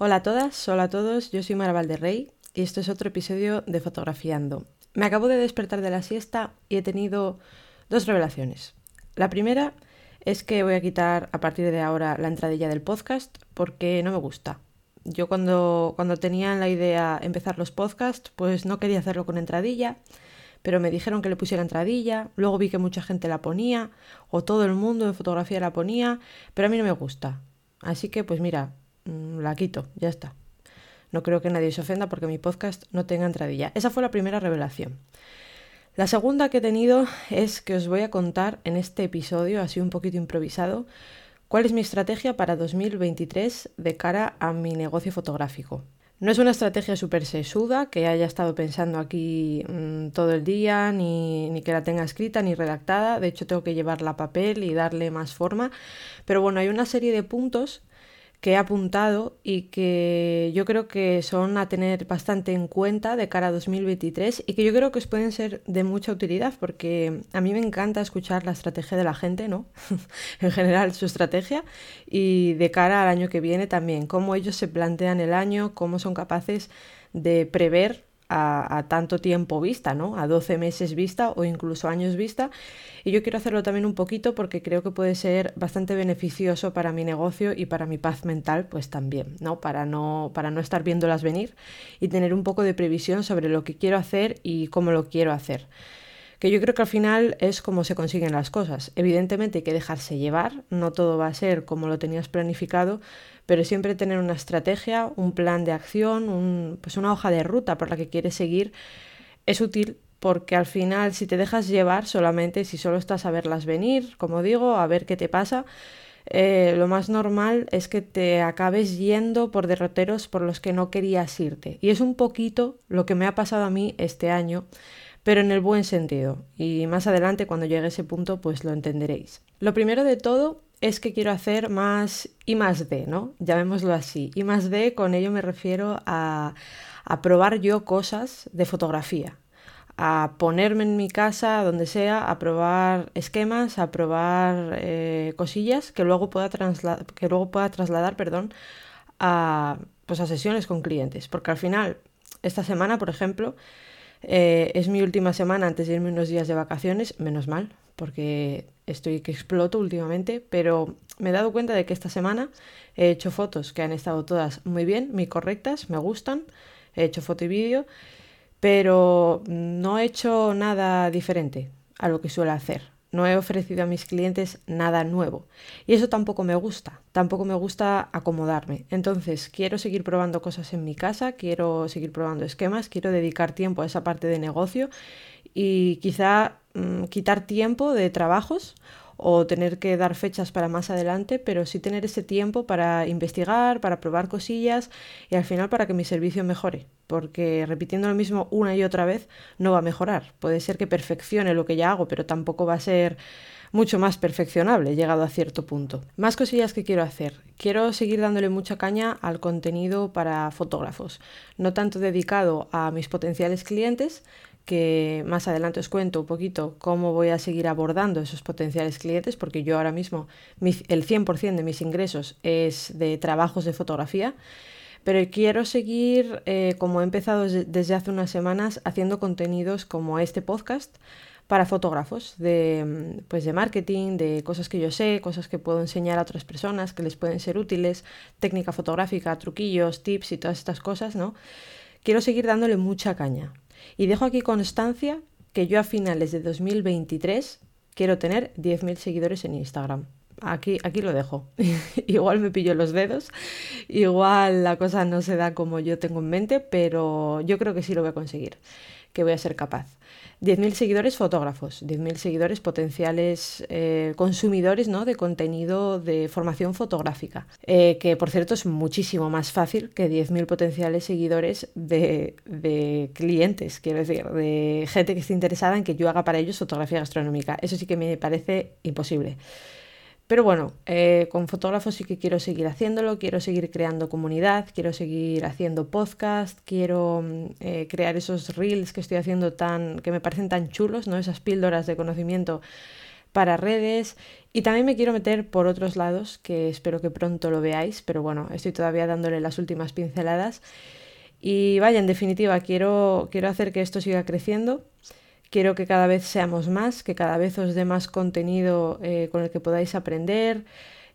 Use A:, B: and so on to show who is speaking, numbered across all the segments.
A: Hola a todas, hola a todos, yo soy Mara Valderrey y este es otro episodio de Fotografiando. Me acabo de despertar de la siesta y he tenido dos revelaciones. La primera es que voy a quitar a partir de ahora la entradilla del podcast porque no me gusta. Yo cuando, cuando tenía la idea empezar los podcasts, pues no quería hacerlo con entradilla, pero me dijeron que le pusiera entradilla, luego vi que mucha gente la ponía, o todo el mundo en fotografía la ponía, pero a mí no me gusta. Así que pues mira, la quito, ya está. No creo que nadie se ofenda porque mi podcast no tenga entradilla. Esa fue la primera revelación. La segunda que he tenido es que os voy a contar en este episodio, así un poquito improvisado, cuál es mi estrategia para 2023 de cara a mi negocio fotográfico. No es una estrategia súper sesuda que haya estado pensando aquí mm, todo el día, ni, ni, que la tenga escrita ni redactada. De hecho, tengo que llevarla a papel y darle más forma. Pero bueno, hay una serie de puntos que he apuntado y que yo creo que son a tener bastante en cuenta de cara a 2023 y que yo creo que os pueden ser de mucha utilidad porque a mí me encanta escuchar la estrategia de la gente, ¿no? en general su estrategia y de cara al año que viene también, cómo ellos se plantean el año, cómo son capaces de prever a, tanto tiempo vista, ¿no? A 12 meses vista o incluso años vista. Y yo quiero hacerlo también un poquito porque creo que puede ser bastante beneficioso para mi negocio y para mi paz mental, pues también, ¿no? Para no, para no estar viéndolas venir y tener un poco de previsión sobre lo que quiero hacer y cómo lo quiero hacer que yo creo que al final es como se consiguen las cosas. Evidentemente hay que dejarse llevar, no todo va a ser como lo tenías planificado, pero siempre tener una estrategia, un plan de acción, pues una hoja de ruta por la que quieres seguir es útil porque al final si te dejas llevar solamente, si solo estás a verlas venir, como digo, a ver qué te pasa, eh, lo más normal es que te acabes yendo por derroteros por los que no querías irte. Y es un poquito lo que me ha pasado a mí este año pero en el buen sentido. Y más adelante, cuando llegue a ese punto, pues lo entenderéis. Lo primero de todo es que quiero hacer más I más D, ¿no? Llamémoslo así. I más D, con ello me refiero a, probar yo cosas de fotografía a ponerme en mi casa, donde sea, a probar esquemas, a probar eh, cosillas que luego pueda, que luego pueda trasladar perdón, a, pues a sesiones con clientes. Porque al final, esta semana, por ejemplo, eh, es mi última semana antes de irme unos días de vacaciones, menos mal, porque estoy que exploto últimamente, pero me he dado cuenta de que esta semana he hecho fotos que han estado todas muy bien, muy correctas, me gustan, he hecho foto y vídeo, pero no he hecho nada diferente a lo que suelo hacer no he ofrecido a mis clientes nada nuevo. Y eso tampoco me gusta, tampoco me gusta acomodarme. Entonces, quiero seguir probando cosas en mi casa, quiero seguir probando esquemas, quiero dedicar tiempo a esa parte de negocio y quizá mm, quitar tiempo de trabajos o tener que dar fechas para más adelante, pero sí tener ese tiempo para investigar, para probar cosillas y al final para que mi servicio mejore, porque repitiendo lo mismo una y otra vez no va a mejorar. Puede ser que perfeccione lo que ya hago, pero tampoco va a ser mucho más perfeccionable llegado a cierto punto. Más cosillas que quiero hacer. Quiero seguir dándole mucha caña al contenido para fotógrafos, no tanto dedicado a mis potenciales clientes, que más adelante os cuento un poquito cómo voy a seguir abordando esos potenciales clientes, porque yo ahora mismo el 100% de mis ingresos es de trabajos de fotografía, pero quiero seguir, eh, como he empezado desde hace unas semanas, haciendo contenidos como este podcast para fotógrafos, de, pues de marketing, de cosas que yo sé, cosas que puedo enseñar a otras personas que les pueden ser útiles, técnica fotográfica, truquillos, tips y todas estas cosas, ¿no? Quiero seguir dándole mucha caña. Y dejo aquí constancia que yo a finales de 2023 quiero tener 10.000 seguidores en Instagram. Aquí, aquí lo dejo. igual me pillo los dedos, igual la cosa no se da como yo tengo en mente, pero yo creo que sí lo voy a conseguir, que voy a ser capaz. 10.000 seguidores fotógrafos, 10.000 seguidores potenciales eh, consumidores ¿no? de contenido de formación fotográfica, eh, que por cierto es muchísimo más fácil que 10.000 potenciales seguidores de, de, clientes, quiero decir, de gente que esté interesada en que yo haga para ellos fotografía gastronómica. Eso sí que me parece imposible. Pero bueno, eh, con fotógrafos sí que quiero seguir haciéndolo, quiero seguir creando comunidad, quiero seguir haciendo podcast, quiero mm, eh, crear esos reels que estoy haciendo tan, que me parecen tan chulos, ¿no? Esas píldoras de conocimiento para redes y también me quiero meter por otros lados, que espero que pronto lo veáis, pero bueno, estoy todavía dándole las últimas pinceladas. Y vaya, en definitiva, quiero, quiero hacer que esto siga creciendo. Quiero que cada vez seamos más, que cada vez os dé más contenido eh, con el que podáis aprender.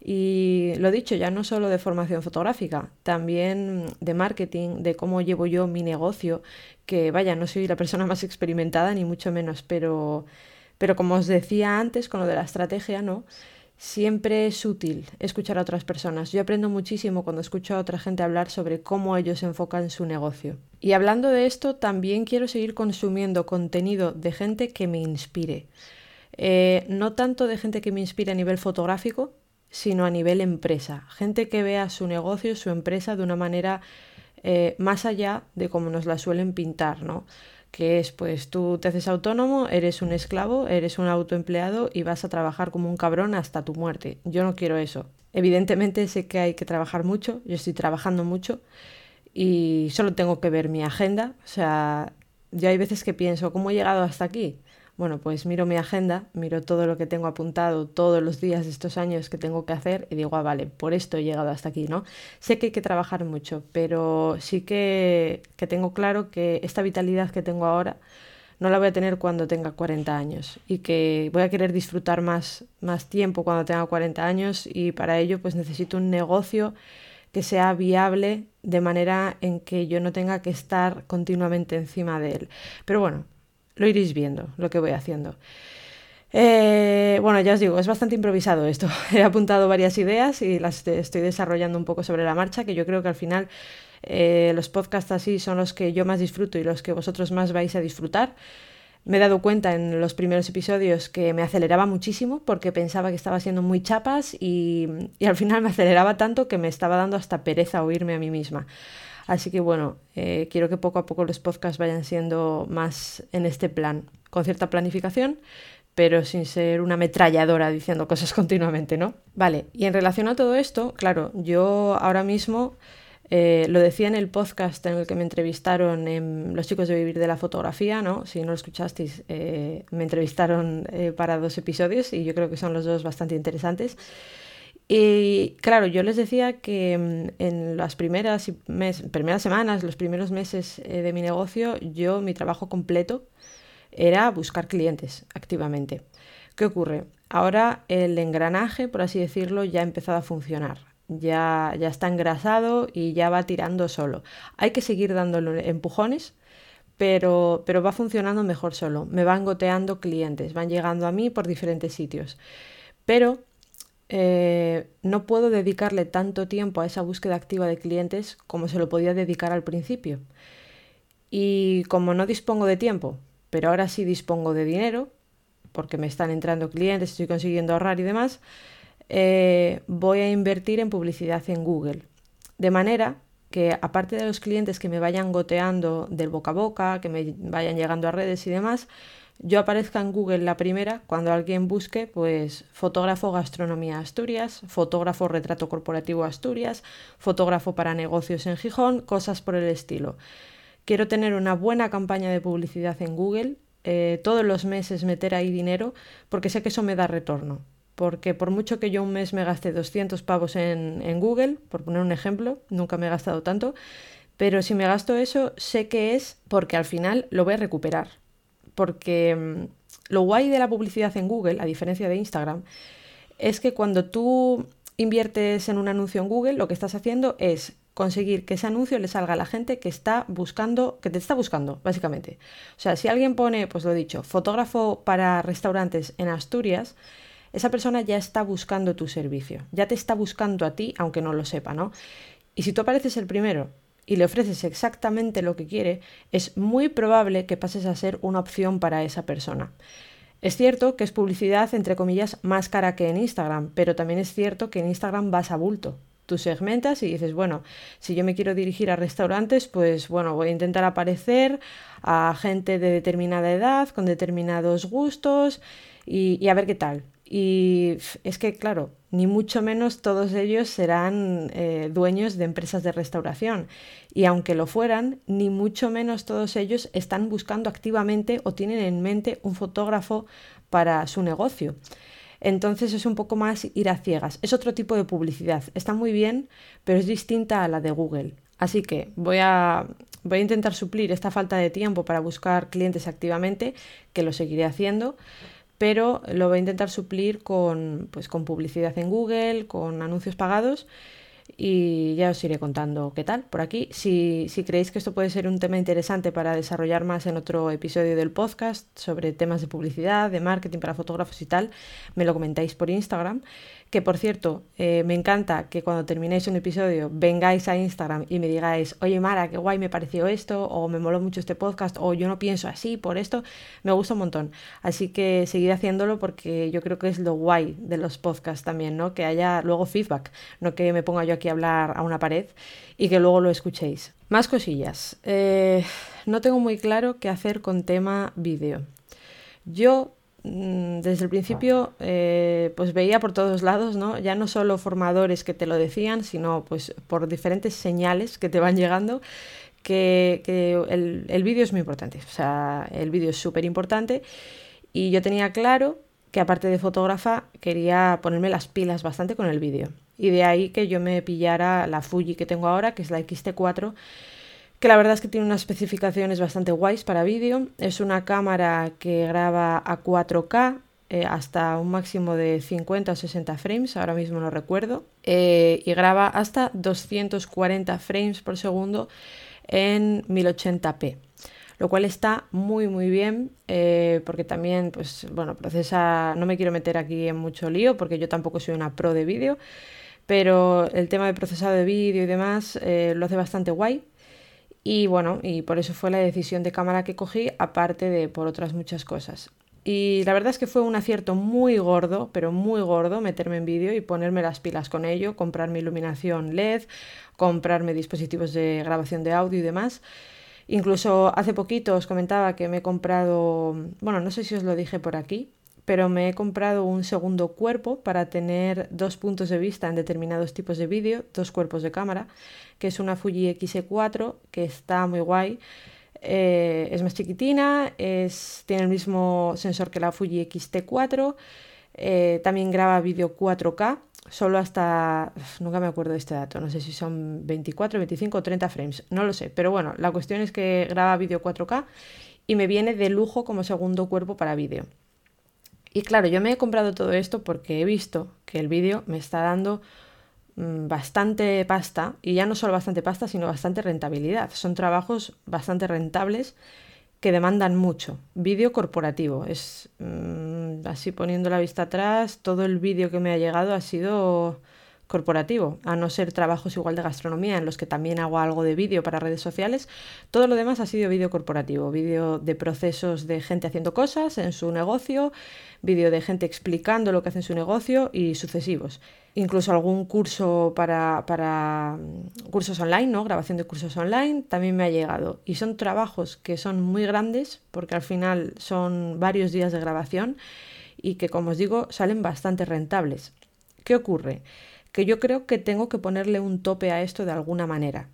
A: Y lo dicho, ya no solo de formación fotográfica, también de marketing, de cómo llevo yo mi negocio, que vaya, no soy la persona más experimentada, ni mucho menos, pero, pero como os decía antes con lo de la estrategia, ¿no? Siempre es útil escuchar a otras personas. Yo aprendo muchísimo cuando escucho a otra gente hablar sobre cómo ellos enfocan su negocio. Y hablando de esto, también quiero seguir consumiendo contenido de gente que me inspire. Eh, no tanto de gente que me inspire a nivel fotográfico, sino a nivel empresa. Gente que vea su negocio, su empresa de una manera eh, más allá de como nos la suelen pintar, ¿no? Que es pues tú te haces autónomo, eres un esclavo, eres un autoempleado y vas a trabajar como un cabrón hasta tu muerte. Yo no quiero eso. Evidentemente sé que hay que trabajar mucho, yo estoy trabajando mucho y solo tengo que ver mi agenda. O sea, ya hay veces que pienso, ¿cómo he llegado hasta aquí? Bueno, pues miro mi agenda, miro todo lo que tengo apuntado todos los días de estos años que tengo que hacer y digo, ah, vale, por esto he llegado hasta aquí, ¿no? Sé que hay que trabajar mucho, pero sí que, que tengo claro que esta vitalidad que tengo ahora no la voy a tener cuando tenga 40 años y que voy a querer disfrutar más, más tiempo cuando tenga 40 años y para ello pues necesito un negocio que sea viable de manera en que yo no tenga que estar continuamente encima de él. Pero bueno, lo iréis viendo, lo que voy haciendo. Eh, bueno, ya os digo, es bastante improvisado esto. He apuntado varias ideas y las estoy desarrollando un poco sobre la marcha, que yo creo que al final eh, los podcasts así son los que yo más disfruto y los que vosotros más vais a disfrutar. Me he dado cuenta en los primeros episodios que me aceleraba muchísimo porque pensaba que estaba siendo muy chapas y, y al final me aceleraba tanto que me estaba dando hasta pereza oírme a mí misma. Así que bueno, eh, quiero que poco a poco los podcasts vayan siendo más en este plan, con cierta planificación, pero sin ser una ametralladora diciendo cosas continuamente, ¿no? Vale, y en relación a todo esto, claro, yo ahora mismo eh, lo decía en el podcast en el que me entrevistaron en Los chicos de vivir de la fotografía, ¿no? Si no lo escuchasteis, eh, me entrevistaron para dos episodios y yo creo que son los dos bastante interesantes. Y claro, yo les decía que mm, en las primeras, primeras semanas, los primeros meses eh, de mi negocio, yo, mi trabajo completo era buscar clientes activamente. ¿Qué ocurre? Ahora el engranaje, por así decirlo, ya ha empezado a funcionar. Ya, ya está engrasado y ya va tirando solo. Hay que seguir dándole empujones, pero, pero va funcionando mejor solo. Me van goteando clientes, van llegando a mí por diferentes sitios. Pero eh, no puedo dedicarle tanto tiempo a esa búsqueda activa de clientes como se lo podía dedicar al principio. Y como no dispongo de tiempo, pero ahora sí dispongo de dinero, porque me están entrando clientes, estoy consiguiendo ahorrar y demás, eh, voy a invertir en publicidad en Google. De manera que aparte de los clientes que me vayan goteando del boca a boca, que me vayan llegando a redes y demás, yo aparezca en Google la primera cuando alguien busque, pues fotógrafo gastronomía Asturias, fotógrafo retrato corporativo Asturias, fotógrafo para negocios en Gijón, cosas por el estilo. Quiero tener una buena campaña de publicidad en Google, eh, todos los meses meter ahí dinero, porque sé que eso me da retorno. Porque por mucho que yo un mes me gaste 200 pavos en, en Google, por poner un ejemplo, nunca me he gastado tanto, pero si me gasto eso, sé que es porque al final lo voy a recuperar porque mm, lo guay de la publicidad en Google, a diferencia de Instagram, es que cuando tú inviertes en un anuncio en Google, lo que estás haciendo es conseguir que ese anuncio le salga a la gente que está buscando, que te está buscando, básicamente. O sea, si alguien pone, pues lo he dicho, fotógrafo para restaurantes en Asturias, esa persona ya está buscando tu servicio, ya te está buscando a ti, aunque no lo sepa, ¿no? Y si tú apareces el primero y le ofreces exactamente lo que quiere, es muy probable que pases a ser una opción para esa persona. Es cierto que es publicidad, entre comillas, más cara que en Instagram, pero también es cierto que en Instagram vas a bulto. Tú segmentas y dices, bueno, si yo me quiero dirigir a restaurantes, pues bueno, voy a intentar aparecer a gente de determinada edad, con determinados gustos y, y a ver qué tal. Y es que, claro, ni mucho menos todos ellos serán eh, dueños de empresas de restauración. Y aunque lo fueran, ni mucho menos todos ellos están buscando activamente o tienen en mente un fotógrafo para su negocio. Entonces es un poco más ir a ciegas. Es otro tipo de publicidad. Está muy bien, pero es distinta a la de Google. Así que voy a, voy a intentar suplir esta falta de tiempo para buscar clientes activamente, que lo seguiré haciendo, pero lo voy a intentar suplir con, pues, con publicidad en Google, con anuncios pagados y ya os iré contando qué tal por aquí. Si, si, creéis que esto puede ser un tema interesante para desarrollar más en otro episodio del podcast sobre temas de publicidad, de marketing para fotógrafos y tal, me lo comentáis por Instagram. Que por cierto, eh, me encanta que cuando terminéis un episodio vengáis a Instagram y me digáis, oye Mara, qué guay me pareció esto, o me moló mucho este podcast, o yo no pienso así por esto, me gusta un montón. Así que seguid haciéndolo porque yo creo que es lo guay de los podcasts también, ¿no? Que haya luego feedback, no que me ponga yo aquí a hablar a una pared y que luego lo escuchéis. Más cosillas. Eh, no tengo muy claro qué hacer con tema vídeo. Yo desde el principio eh, pues veía por todos lados, ¿no? Ya no solo formadores que te lo decían, sino pues por diferentes señales que te van llegando que, el, el vídeo es muy importante. O sea, el vídeo es súper importante y yo tenía claro que aparte de fotógrafa quería ponerme las pilas bastante con el vídeo. Y de ahí que yo me pillara la Fuji que tengo ahora, que es la XT4 que la verdad es que tiene unas especificaciones bastante guays para vídeo. Es una cámara que graba a 4K eh, hasta un máximo de 50 o 60 frames, ahora mismo no recuerdo, eh, y graba hasta 240 frames por segundo en 1080p lo cual está muy muy bien eh, porque también pues bueno procesa no me quiero meter aquí en mucho lío porque yo tampoco soy una pro de vídeo pero el tema de procesado de vídeo y demás lo hace bastante guay y bueno, y por eso fue la decisión de cámara que cogí, aparte de por otras muchas cosas. Y la verdad es que fue un acierto muy gordo, pero muy gordo, meterme en vídeo y ponerme las pilas con ello, comprarme iluminación LED, comprarme dispositivos de grabación de audio y demás. Incluso hace poquito os comentaba que me he comprado, bueno, no sé si os lo dije por aquí, pero me he comprado un segundo cuerpo para tener dos puntos de vista en determinados tipos de vídeo, dos cuerpos de cámara, que es una Fuji X4 que está muy guay. Eh, es más chiquitina, es, tiene el mismo sensor que la Fuji X-T4, eh, también graba vídeo 4K, solo hasta, nunca me acuerdo de este dato, no sé si son 24, 25 o 30 frames, no lo sé, pero bueno, la cuestión es que graba vídeo 4K y me viene de lujo como segundo cuerpo para vídeo. Y claro, yo me he comprado todo esto porque he visto que el vídeo me está dando mm, bastante pasta, y ya no solo bastante pasta, sino bastante rentabilidad. Son trabajos bastante rentables que demandan mucho. Vídeo corporativo. Es mm, así poniendo la vista atrás, todo el vídeo que me ha llegado ha sido corporativo, a no ser trabajos igual de gastronomía en los que también hago algo de vídeo para redes sociales, todo lo demás ha sido vídeo corporativo, vídeo de procesos de gente haciendo cosas en su negocio, vídeo de gente explicando lo que hace en su negocio y sucesivos. Incluso algún curso para, para mm, cursos online, ¿no? Grabación de cursos online también me ha llegado. Y son trabajos que son muy grandes porque al final son varios días de grabación y que, como os digo, salen bastante rentables. ¿Qué ocurre? Que yo creo que tengo que ponerle un tope a esto de alguna manera.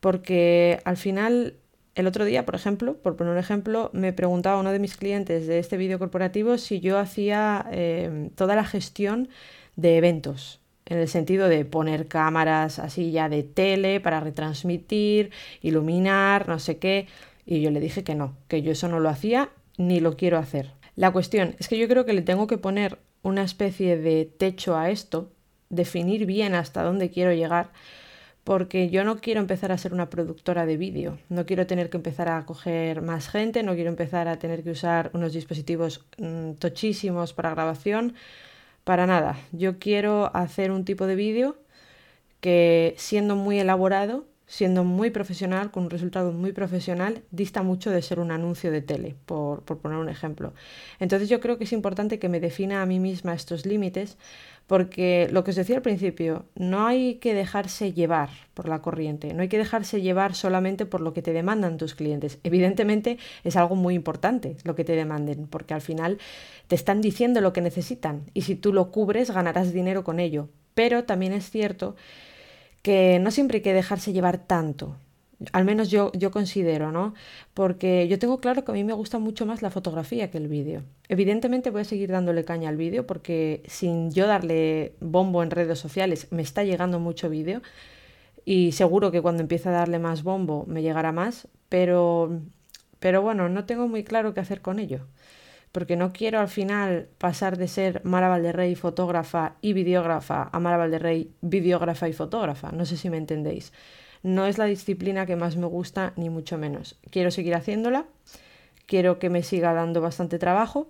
A: Porque al final, el otro día, por ejemplo, por poner un ejemplo, me preguntaba uno de mis clientes de este vídeo corporativo si yo hacía eh, toda la gestión de eventos, en el sentido de poner cámaras así ya de tele para retransmitir, iluminar, no sé qué. Y yo le dije que no, que yo eso no lo hacía ni lo quiero hacer. La cuestión es que yo creo que le tengo que poner una especie de techo a esto definir bien hasta dónde quiero llegar, porque yo no quiero empezar a ser una productora de vídeo, no quiero tener que empezar a coger más gente, no quiero empezar a tener que usar unos dispositivos mm, tochísimos para grabación, para nada. Yo quiero hacer un tipo de vídeo que siendo muy elaborado, siendo muy profesional, con un resultado muy profesional, dista mucho de ser un anuncio de tele, por, por poner un ejemplo. Entonces yo creo que es importante que me defina a mí misma estos límites porque lo que os decía al principio, no hay que dejarse llevar por la corriente, no hay que dejarse llevar solamente por lo que te demandan tus clientes. Evidentemente es algo muy importante lo que te demanden, porque al final te están diciendo lo que necesitan y si tú lo cubres ganarás dinero con ello. Pero también es cierto que no siempre hay que dejarse llevar tanto. Al menos yo, yo considero, ¿no? Porque yo tengo claro que a mí me gusta mucho más la fotografía que el vídeo. Evidentemente voy a seguir dándole caña al vídeo porque sin yo darle bombo en redes sociales me está llegando mucho vídeo y seguro que cuando empiece a darle más bombo me llegará más, pero, pero bueno, no tengo muy claro qué hacer con ello porque no quiero al final pasar de ser Mara Valderrey fotógrafa y videógrafa a Mara Valderrey videógrafa y fotógrafa. No sé si me entendéis. No es la disciplina que más me gusta, ni mucho menos. Quiero seguir haciéndola, quiero que me siga dando bastante trabajo,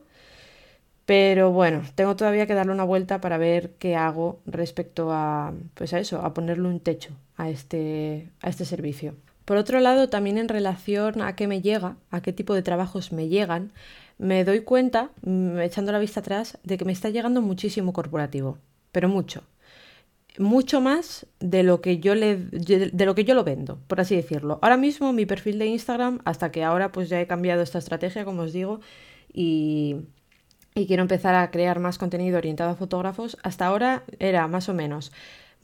A: pero bueno, tengo todavía que darle una vuelta para ver qué hago respecto a, pues a eso, a ponerle un techo a este, a este servicio. Por otro lado, también en relación a qué me llega, a qué tipo de trabajos me llegan, me doy cuenta, mm, echando la vista atrás, de que me está llegando muchísimo corporativo, pero mucho. Mucho más de lo que yo le de lo que yo lo vendo, por así decirlo. Ahora mismo mi perfil de Instagram, hasta que ahora pues ya he cambiado esta estrategia, como os digo, y, y quiero empezar a crear más contenido orientado a fotógrafos, hasta ahora era más o menos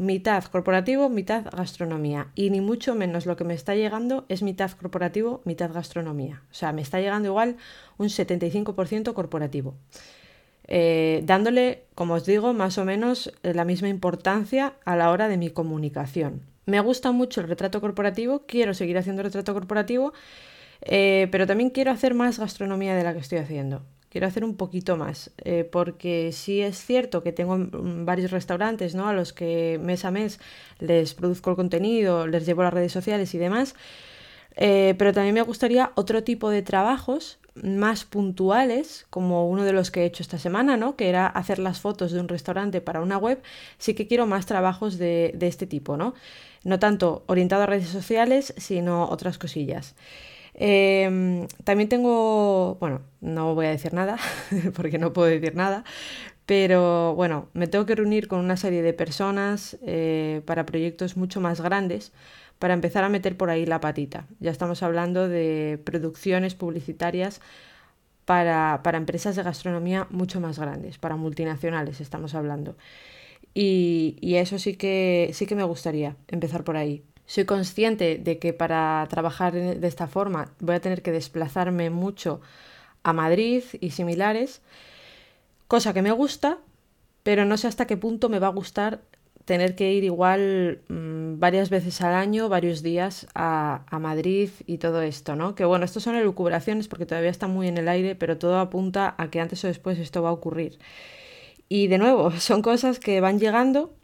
A: mitad corporativo, mitad gastronomía. Y ni mucho menos lo que me está llegando es mitad corporativo, mitad gastronomía. O sea, me está llegando igual un 75% corporativo. Eh, dándole, como os digo, más o menos eh, la misma importancia a la hora de mi comunicación. Me gusta mucho el retrato corporativo, quiero seguir haciendo retrato corporativo, eh, pero también quiero hacer más gastronomía de la que estoy haciendo quiero hacer un poquito más, eh, porque sí es cierto que tengo varios restaurantes ¿no? a los que mes a mes les produzco el contenido, les llevo las redes sociales y demás, eh, pero también me gustaría otro tipo de trabajos más puntuales, como uno de los que he hecho esta semana, ¿no? que era hacer las fotos de un restaurante para una web, sí que quiero más trabajos de, de este tipo, ¿no? No tanto orientado a redes sociales, sino otras cosillas. Em, también tengo, bueno, no voy a decir nada, porque no puedo decir nada, pero bueno, me tengo que reunir con una serie de personas eh, para proyectos mucho más grandes para empezar a meter por ahí la patita. Ya estamos hablando de producciones publicitarias para, para empresas de gastronomía mucho más grandes, para multinacionales estamos hablando. Y, y eso sí que, sí que me gustaría empezar por ahí. Soy consciente de que para trabajar de esta forma voy a tener que desplazarme mucho a Madrid y similares, cosa que me gusta, pero no sé hasta qué punto me va a gustar tener que ir igual mm, varias veces al año, varios días a, a, Madrid y todo esto, ¿no? Que bueno, esto son elucubraciones porque todavía está muy en el aire, pero todo apunta a que antes o después esto va a ocurrir. Y de nuevo, son cosas que van llegando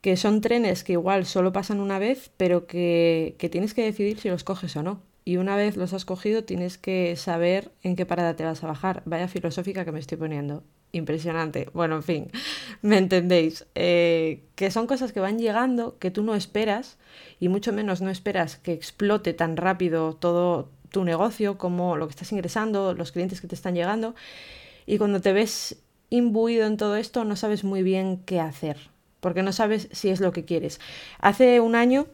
A: que son trenes que igual solo pasan una vez, pero que, tienes que decidir si los coges o no. Y una vez los has cogido, tienes que saber en qué parada te vas a bajar. Vaya filosófica que me estoy poniendo. Impresionante. Bueno, en fin, me entendéis. Eh, que son cosas que van llegando, que tú no esperas, y mucho menos no esperas que explote tan rápido todo tu negocio como lo que estás ingresando, los clientes que te están llegando. Y cuando te ves imbuido en todo esto, no sabes muy bien qué hacer porque no sabes si es lo que quieres. Hace un año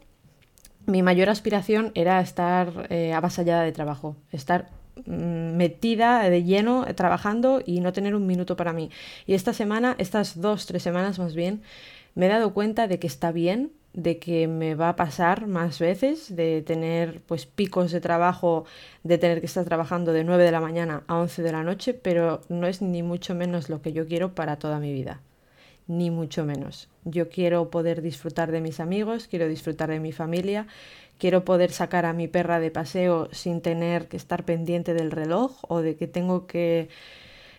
A: mi mayor aspiración era estar eh, avasallada de trabajo, estar mm, metida de lleno trabajando y no tener un minuto para mí. Y esta semana, estas dos, tres semanas más bien, me he dado cuenta de que está bien, de que me va a pasar más veces, de tener pues picos de trabajo, de tener que estar trabajando de 9 de la mañana a 11 de la noche, pero no es ni mucho menos lo que yo quiero para toda mi vida ni mucho menos. Yo quiero poder disfrutar de mis amigos, quiero disfrutar de mi familia, quiero poder sacar a mi perra de paseo sin tener que estar pendiente del reloj o de que tengo que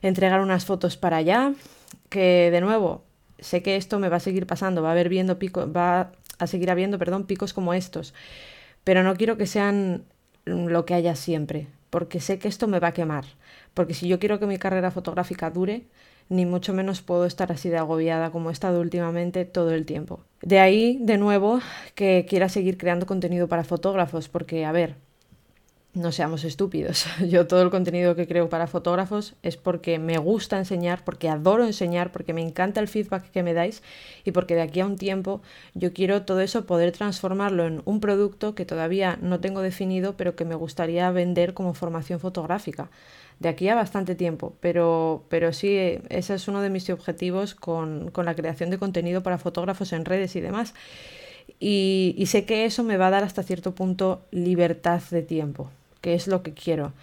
A: entregar unas fotos para allá, que de nuevo, sé que esto me va a seguir pasando, va a haber viendo pico, va a seguir habiendo, perdón, picos como estos, pero no quiero que sean lo que haya siempre, porque sé que esto me va a quemar, porque si yo quiero que mi carrera fotográfica dure, ni mucho menos puedo estar así de agobiada como he estado últimamente todo el tiempo. De ahí, de nuevo, que quiera seguir creando contenido para fotógrafos, porque, a ver, no seamos estúpidos. Yo todo el contenido que creo para fotógrafos es porque me gusta enseñar, porque adoro enseñar, porque me encanta el feedback que me dais y porque de aquí a un tiempo yo quiero todo eso poder transformarlo en un producto que todavía no tengo definido, pero que me gustaría vender como formación fotográfica de aquí a bastante tiempo, pero, pero sí, ese es uno de mis objetivos con, con la creación de contenido para fotógrafos en redes y demás. y, sé que eso me va a dar hasta cierto punto libertad de tiempo, que es lo que quiero.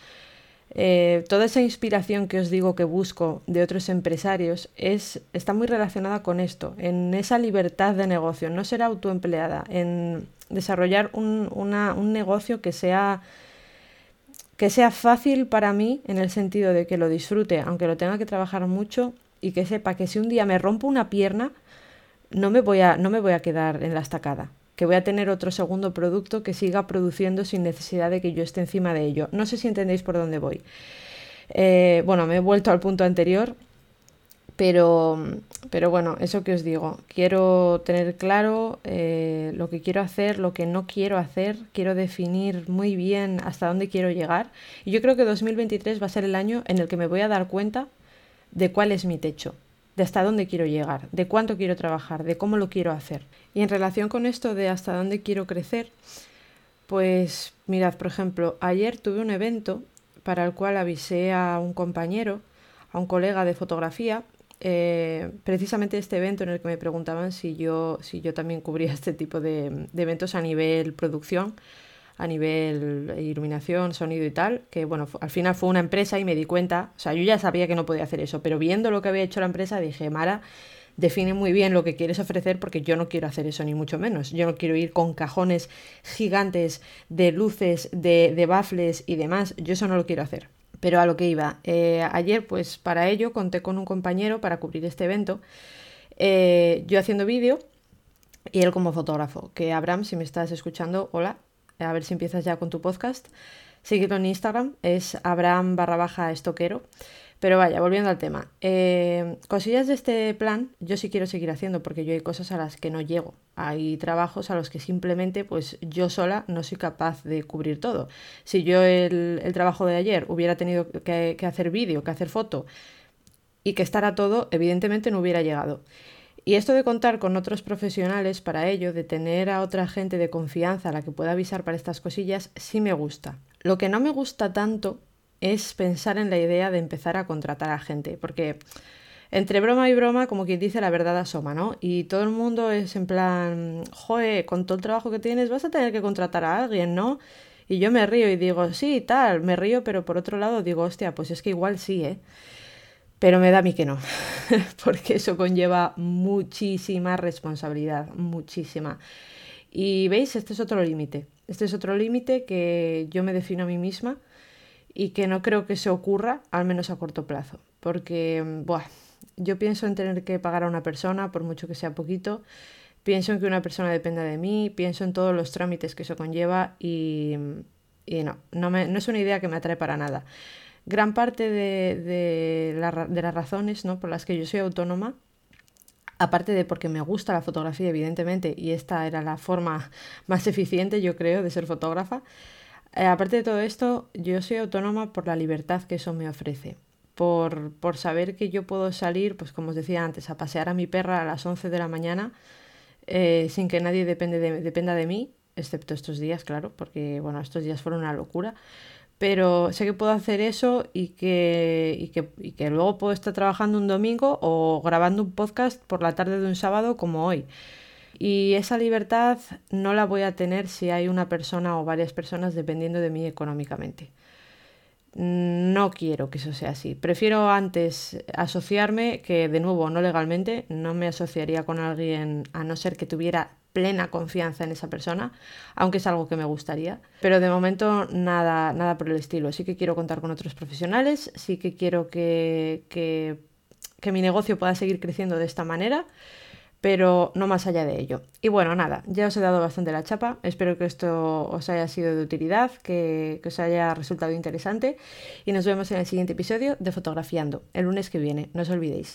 A: Eh, toda esa inspiración que os digo que busco de otros empresarios es, está muy relacionada con esto, en esa libertad de negocio, no ser autoempleada, en desarrollar un, un negocio que sea, que sea fácil para mí en el sentido de que lo disfrute, aunque lo tenga que trabajar mucho y que sepa que si un día me rompo una pierna, no me voy a, no me voy a quedar en la estacada, que voy a tener otro segundo producto que siga produciendo sin necesidad de que yo esté encima de ello. No sé si entendéis por dónde voy. Eh, bueno, me he vuelto al punto anterior, pero, pero bueno, eso que os digo, quiero tener claro eh, lo que quiero hacer, lo que no quiero hacer, quiero definir muy bien hasta dónde quiero llegar. Y yo creo que 2023 va a ser el año en el que me voy a dar cuenta de cuál es mi techo de hasta dónde quiero llegar, de cuánto quiero trabajar, de cómo lo quiero hacer. Y en relación con esto de hasta dónde quiero crecer, pues mirad, por ejemplo, ayer tuve un evento para el cual avisé a un compañero, a un colega de fotografía, eh, precisamente este evento en el que me preguntaban si yo, si yo también cubría este tipo de, eventos a nivel producción a nivel iluminación, sonido y tal, que bueno, al final fue una empresa y me di cuenta, o sea, yo ya sabía que no podía hacer eso, pero viendo lo que había hecho la empresa dije, Mara, define muy bien lo que quieres ofrecer porque yo no quiero hacer eso ni mucho menos. Yo no quiero ir con cajones gigantes de luces, de, de bafles y demás, yo eso no lo quiero hacer. Pero a lo que iba, eh, ayer pues para ello conté con un compañero para cubrir este evento, eh, yo haciendo vídeo y él como fotógrafo, que Abraham, si me estás escuchando, hola, a ver si empiezas ya con tu podcast. Síguelo en Instagram, es Abraham barra baja estoquero. Pero vaya, volviendo al tema. Eh, cosillas de este plan yo sí quiero seguir haciendo porque yo hay cosas a las que no llego. Hay trabajos a los que simplemente pues yo sola no soy capaz de cubrir todo. Si yo el, trabajo de ayer hubiera tenido que, hacer vídeo, que hacer foto y que estará todo, evidentemente no hubiera llegado. Y esto de contar con otros profesionales para ello, de tener a otra gente de confianza a la que pueda avisar para estas cosillas, sí me gusta. Lo que no me gusta tanto es pensar en la idea de empezar a contratar a gente, porque entre broma y broma, como quien dice, la verdad asoma, ¿no? Y todo el mundo es en plan, joe, con todo el trabajo que tienes vas a tener que contratar a alguien, ¿no? Y yo me río y digo, sí, tal, me río, pero por otro lado digo, hostia, pues es que igual sí, ¿eh? Pero me da a mí que no, porque eso conlleva muchísima responsabilidad, muchísima. Y veis, este es otro límite. Este es otro límite que yo me defino a mí misma y que no creo que se ocurra, al menos a corto plazo. Porque, buah, yo pienso en tener que pagar a una persona, por mucho que sea poquito, pienso en que una persona dependa de mí, pienso en todos los trámites que eso conlleva y, y no, no, me, no es una idea que me atrae para nada gran parte de, las razones ¿no? por las que yo soy autónoma, aparte de porque me gusta la fotografía, evidentemente, y esta era la forma más eficiente, yo creo, de ser fotógrafa, eh, aparte de todo esto, yo soy autónoma por la libertad que eso me ofrece. Por, por, saber que yo puedo salir, pues como os decía antes, a pasear a mi perra a las 11 de la mañana eh, sin que nadie depende dependa de mí, excepto estos días, claro, porque bueno, estos días fueron una locura pero sé que puedo hacer eso y que, y que, y que luego puedo estar trabajando un domingo o grabando un podcast por la tarde de un sábado como hoy. Y esa libertad no la voy a tener si hay una persona o varias personas dependiendo de mí económicamente. No quiero que eso sea así. Prefiero antes asociarme que, de nuevo, no legalmente, no me asociaría con alguien a no ser que tuviera plena confianza en esa persona, aunque es algo que me gustaría. Pero de momento nada, nada por el estilo. Sí que quiero contar con otros profesionales, sí que quiero que, que, que mi negocio pueda seguir creciendo de esta manera pero no más allá de ello. Y bueno, nada, ya os he dado bastante la chapa, espero que esto os haya sido de utilidad, que, que, os haya resultado interesante y nos vemos en el siguiente episodio de Fotografiando, el lunes que viene, no os olvidéis.